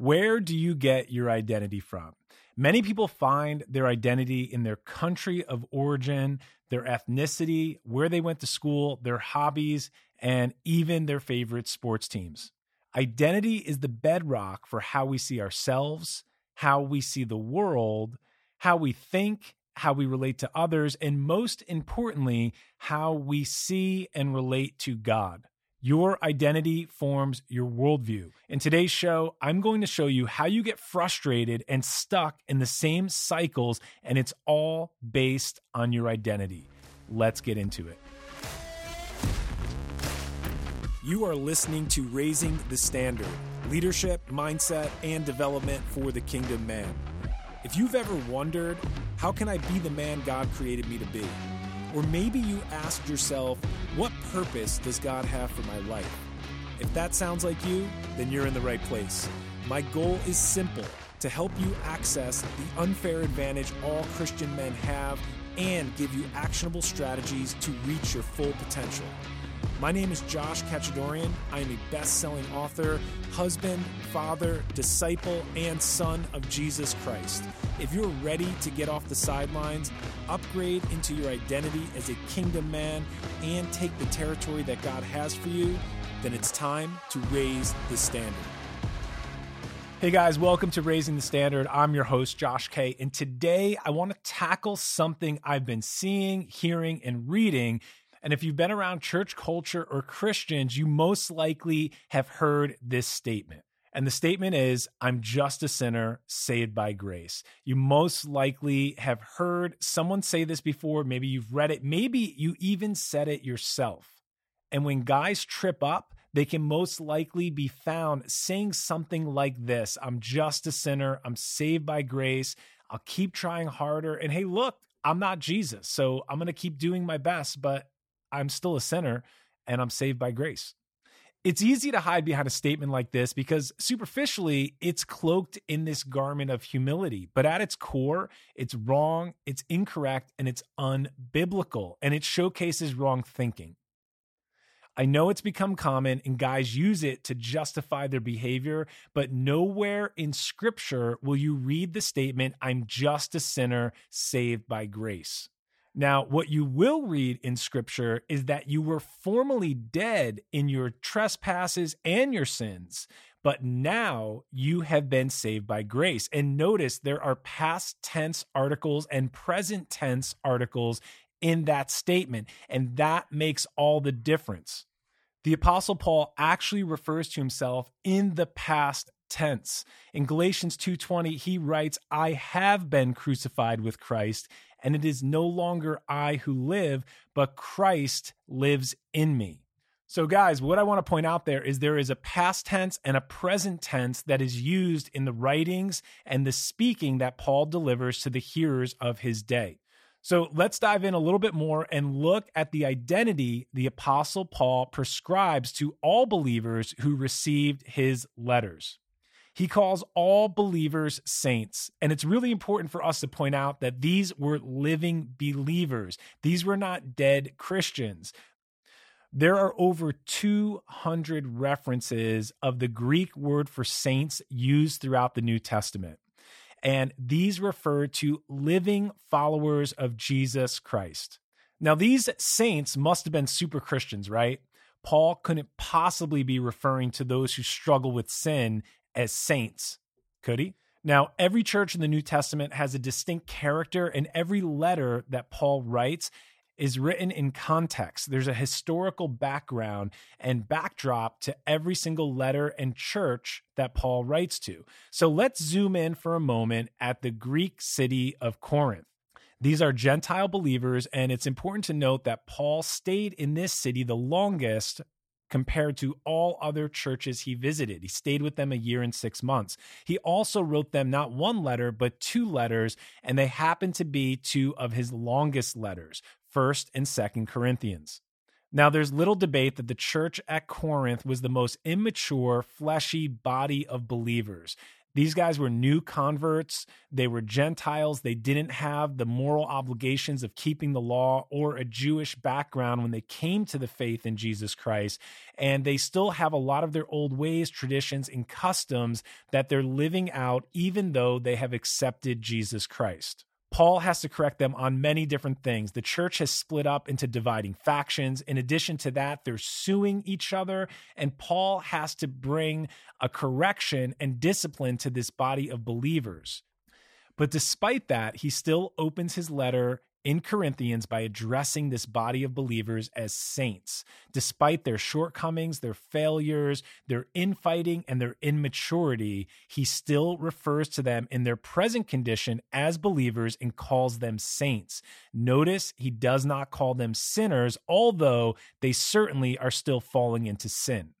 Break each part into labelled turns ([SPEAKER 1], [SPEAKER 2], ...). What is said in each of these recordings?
[SPEAKER 1] Where do you get your identity from? Many people find their identity in their country of origin, their ethnicity, where they went to school, their hobbies, and even their favorite sports teams. Identity is the bedrock for how we see ourselves, how we see the world, how we think, how we relate to others, and most importantly, how we see and relate to God. Your identity forms your worldview. In today's show, I'm going to show you how you get frustrated and stuck in the same cycles, and it's all based on your identity. Let's get into it. You are listening to Raising the Standard Leadership, Mindset, and Development for the Kingdom Man. If you've ever wondered, how can I be the man God created me to be? Or maybe you asked yourself, what purpose does God have for my life? If that sounds like you, then you're in the right place. My goal is simple to help you access the unfair advantage all Christian men have and give you actionable strategies to reach your full potential. My name is Josh Kachadorian. I am a best selling author, husband, father, disciple, and son of Jesus Christ. If you're ready to get off the sidelines, upgrade into your identity as a kingdom man, and take the territory that God has for you, then it's time to raise the standard. Hey guys, welcome to Raising the Standard. I'm your host, Josh K. And today I want to tackle something I've been seeing, hearing, and reading and if you've been around church culture or Christians, you most likely have heard this statement. And the statement is, I'm just a sinner saved by grace. You most likely have heard someone say this before. Maybe you've read it. Maybe you even said it yourself. And when guys trip up, they can most likely be found saying something like this I'm just a sinner. I'm saved by grace. I'll keep trying harder. And hey, look, I'm not Jesus. So I'm going to keep doing my best, but I'm still a sinner and I'm saved by grace. It's easy to hide behind a statement like this because superficially it's cloaked in this garment of humility. But at its core, it's wrong, it's incorrect, and it's unbiblical, and it showcases wrong thinking. I know it's become common and guys use it to justify their behavior, but nowhere in scripture will you read the statement, I'm just a sinner saved by grace. Now, what you will read in scripture is that you were formerly dead in your trespasses and your sins, but now you have been saved by grace. And notice there are past tense articles and present tense articles in that statement, and that makes all the difference. The apostle Paul actually refers to himself in the past tense. In Galatians 2:20 he writes, "I have been crucified with Christ, and it is no longer I who live, but Christ lives in me." So guys, what I want to point out there is there is a past tense and a present tense that is used in the writings and the speaking that Paul delivers to the hearers of his day. So let's dive in a little bit more and look at the identity the Apostle Paul prescribes to all believers who received his letters. He calls all believers saints. And it's really important for us to point out that these were living believers, these were not dead Christians. There are over 200 references of the Greek word for saints used throughout the New Testament. And these refer to living followers of Jesus Christ. Now, these saints must have been super Christians, right? Paul couldn't possibly be referring to those who struggle with sin as saints, could he? Now, every church in the New Testament has a distinct character, and every letter that Paul writes is written in context. There's a historical background and backdrop to every single letter and church that Paul writes to. So let's zoom in for a moment at the Greek city of Corinth. These are Gentile believers, and it's important to note that Paul stayed in this city the longest compared to all other churches he visited. He stayed with them a year and six months. He also wrote them not one letter, but two letters, and they happen to be two of his longest letters, 1st and 2nd Corinthians. Now, there's little debate that the church at Corinth was the most immature, fleshy body of believers. These guys were new converts. They were Gentiles. They didn't have the moral obligations of keeping the law or a Jewish background when they came to the faith in Jesus Christ. And they still have a lot of their old ways, traditions, and customs that they're living out, even though they have accepted Jesus Christ. Paul has to correct them on many different things. The church has split up into dividing factions. In addition to that, they're suing each other, and Paul has to bring a correction and discipline to this body of believers. But despite that, he still opens his letter in Corinthians by addressing this body of believers as saints. Despite their shortcomings, their failures, their infighting, and their immaturity, he still refers to them in their present condition as believers and calls them saints. Notice he does not call them sinners, although they certainly are still falling into sin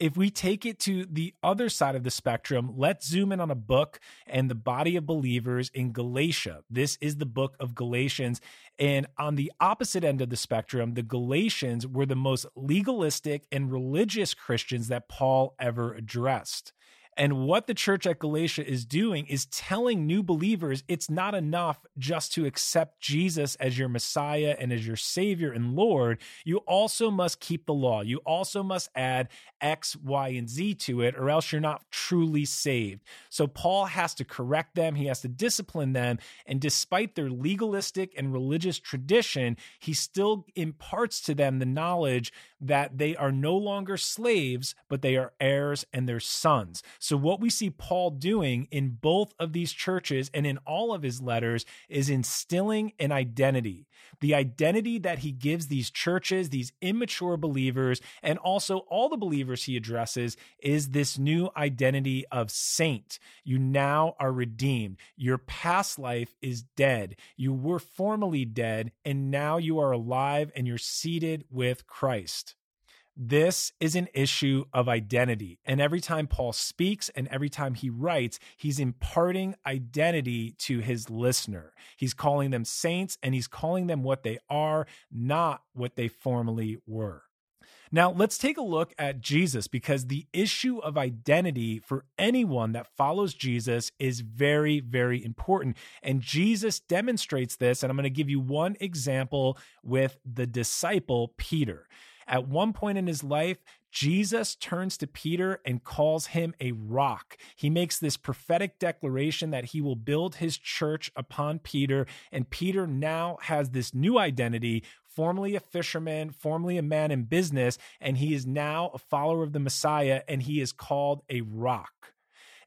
[SPEAKER 1] if we take it to the other side of the spectrum, let's zoom in on a book and the body of believers in Galatia. This is the book of Galatians. And on the opposite end of the spectrum, the Galatians were the most legalistic and religious Christians that Paul ever addressed. And what the church at Galatia is doing is telling new believers it's not enough just to accept Jesus as your Messiah and as your Savior and Lord. You also must keep the law. You also must add X, Y, and Z to it, or else you're not truly saved. So Paul has to correct them, he has to discipline them. And despite their legalistic and religious tradition, he still imparts to them the knowledge that they are no longer slaves, but they are heirs and their sons. So, what we see Paul doing in both of these churches and in all of his letters is instilling an identity. The identity that he gives these churches, these immature believers, and also all the believers he addresses is this new identity of saint. You now are redeemed. Your past life is dead. You were formerly dead, and now you are alive and you're seated with Christ. This is an issue of identity. And every time Paul speaks and every time he writes, he's imparting identity to his listener. He's calling them saints and he's calling them what they are, not what they formerly were. Now, let's take a look at Jesus because the issue of identity for anyone that follows Jesus is very, very important. And Jesus demonstrates this. And I'm going to give you one example with the disciple Peter. At one point in his life, Jesus turns to Peter and calls him a rock. He makes this prophetic declaration that he will build his church upon Peter, and Peter now has this new identity, formerly a fisherman, formerly a man in business, and he is now a follower of the Messiah, and he is called a rock.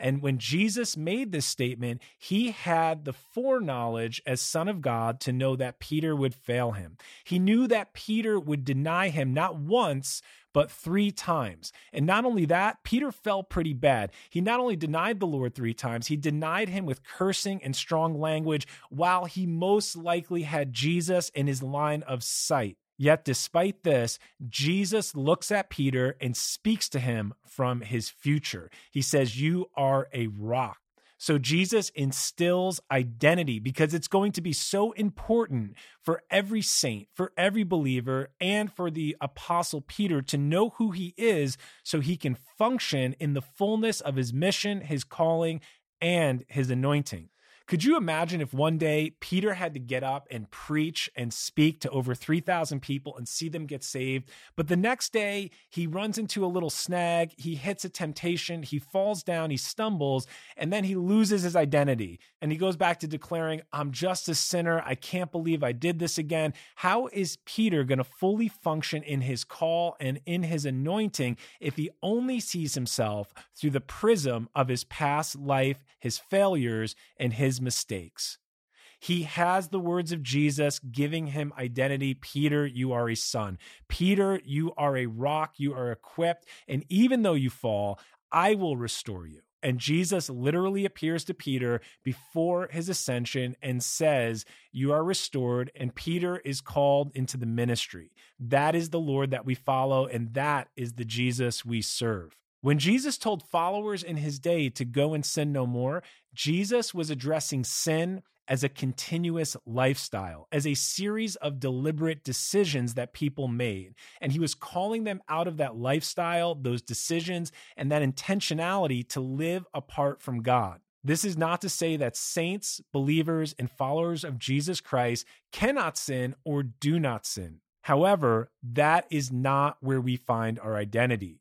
[SPEAKER 1] And when Jesus made this statement, he had the foreknowledge as Son of God to know that Peter would fail him. He knew that Peter would deny him not once, but three times. And not only that, Peter fell pretty bad. He not only denied the Lord three times, he denied him with cursing and strong language while he most likely had Jesus in his line of sight. Yet, despite this, Jesus looks at Peter and speaks to him from his future. He says, You are a rock. So Jesus instills identity because it's going to be so important for every saint, for every believer, and for the apostle Peter to know who he is so he can function in the fullness of his mission, his calling, and his anointing. Could you imagine if one day Peter had to get up and preach and speak to over 3,000 people and see them get saved? But the next day, he runs into a little snag, he hits a temptation, he falls down, he stumbles, and then he loses his identity. And he goes back to declaring, I'm just a sinner. I can't believe I did this again. How is Peter going to fully function in his call and in his anointing if he only sees himself through the prism of his past life, his failures, and his mistakes. He has the words of Jesus giving him identity. Peter, you are a son. Peter, you are a rock. You are equipped. And even though you fall, I will restore you. And Jesus literally appears to Peter before his ascension and says, You are restored. And Peter is called into the ministry. That is the Lord that we follow, and that is the Jesus we serve. When Jesus told followers in his day to go and sin no more, Jesus was addressing sin as a continuous lifestyle, as a series of deliberate decisions that people made. And he was calling them out of that lifestyle, those decisions, and that intentionality to live apart from God. This is not to say that saints, believers, and followers of Jesus Christ cannot sin or do not sin. However, that is not where we find our identity.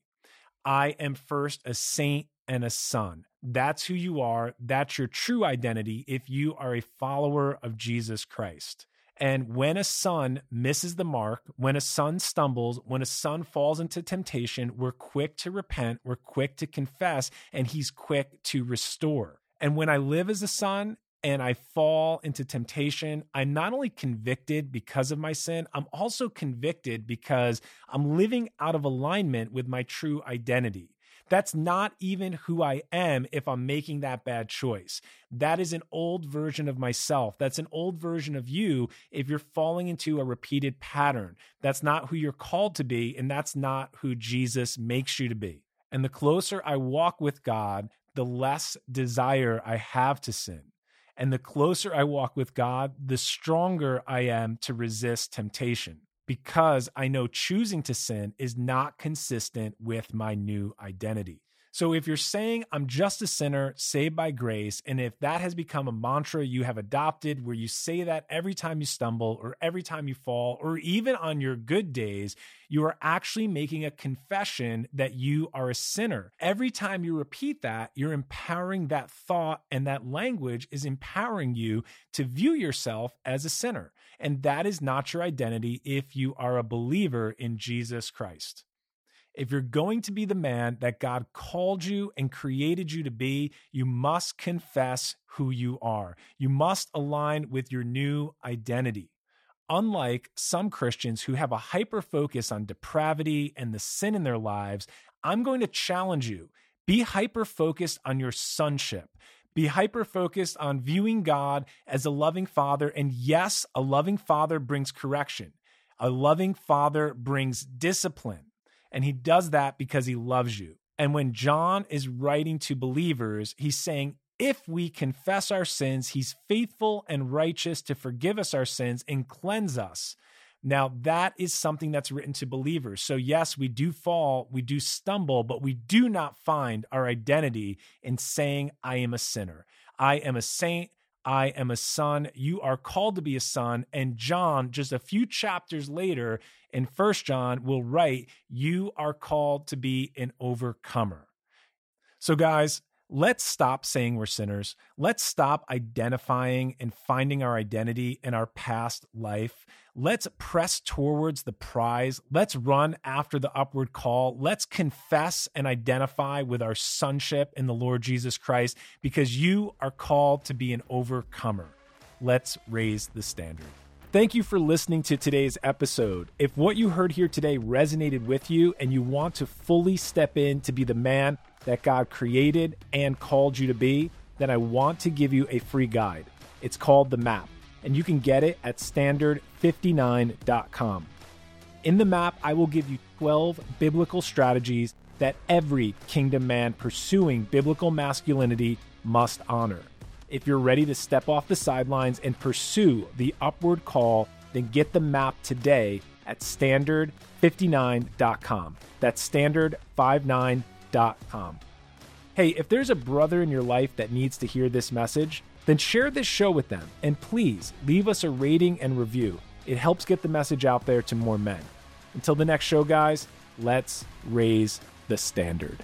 [SPEAKER 1] I am first a saint and a son. That's who you are. That's your true identity if you are a follower of Jesus Christ. And when a son misses the mark, when a son stumbles, when a son falls into temptation, we're quick to repent, we're quick to confess, and he's quick to restore. And when I live as a son and I fall into temptation, I'm not only convicted because of my sin, I'm also convicted because I'm living out of alignment with my true identity. That's not even who I am if I'm making that bad choice. That is an old version of myself. That's an old version of you if you're falling into a repeated pattern. That's not who you're called to be, and that's not who Jesus makes you to be. And the closer I walk with God, the less desire I have to sin. And the closer I walk with God, the stronger I am to resist temptation because I know choosing to sin is not consistent with my new identity. So if you're saying I'm just a sinner saved by grace, and if that has become a mantra you have adopted where you say that every time you stumble or every time you fall, or even on your good days, you are actually making a confession that you are a sinner. Every time you repeat that, you're empowering that thought, and that language is empowering you to view yourself as a sinner. And that is not your identity if you are a believer in Jesus Christ. If you're going to be the man that God called you and created you to be, you must confess who you are. You must align with your new identity. Unlike some Christians who have a hyper focus on depravity and the sin in their lives, I'm going to challenge you. Be hyper focused on your sonship. Be hyper focused on viewing God as a loving father. And yes, a loving father brings correction. A loving father brings discipline. And he does that because he loves you. And when John is writing to believers, he's saying, if we confess our sins, he's faithful and righteous to forgive us our sins and cleanse us. Now, that is something that's written to believers. So, yes, we do fall, we do stumble, but we do not find our identity in saying, I am a sinner. I am a saint. I am a son. You are called to be a son. And John, just a few chapters later in First John, will write, You are called to be an overcomer. So, guys, let's stop saying we're sinners. Let's stop identifying and finding our identity in our past life. Let's press towards the prize. Let's run after the upward call. Let's confess and identify with our sonship in the Lord Jesus Christ because you are called to be an overcomer. Let's raise the standard. Thank you for listening to today's episode. If what you heard here today resonated with you and you want to fully step in to be the man that God created and called you to be, then I want to give you a free guide. It's called The Map, and you can get it at standard59.com. In the map, I will give you 12 biblical strategies that every kingdom man pursuing biblical masculinity must honor. If you're ready to step off the sidelines and pursue the upward call, then get the map today at standard59.com. That's standard59.com Hey, if there's a brother in your life that needs to hear this message, then share this show with them and please leave us a rating and review. It helps get the message out there to more men. Until the next show, guys, let's raise the standard.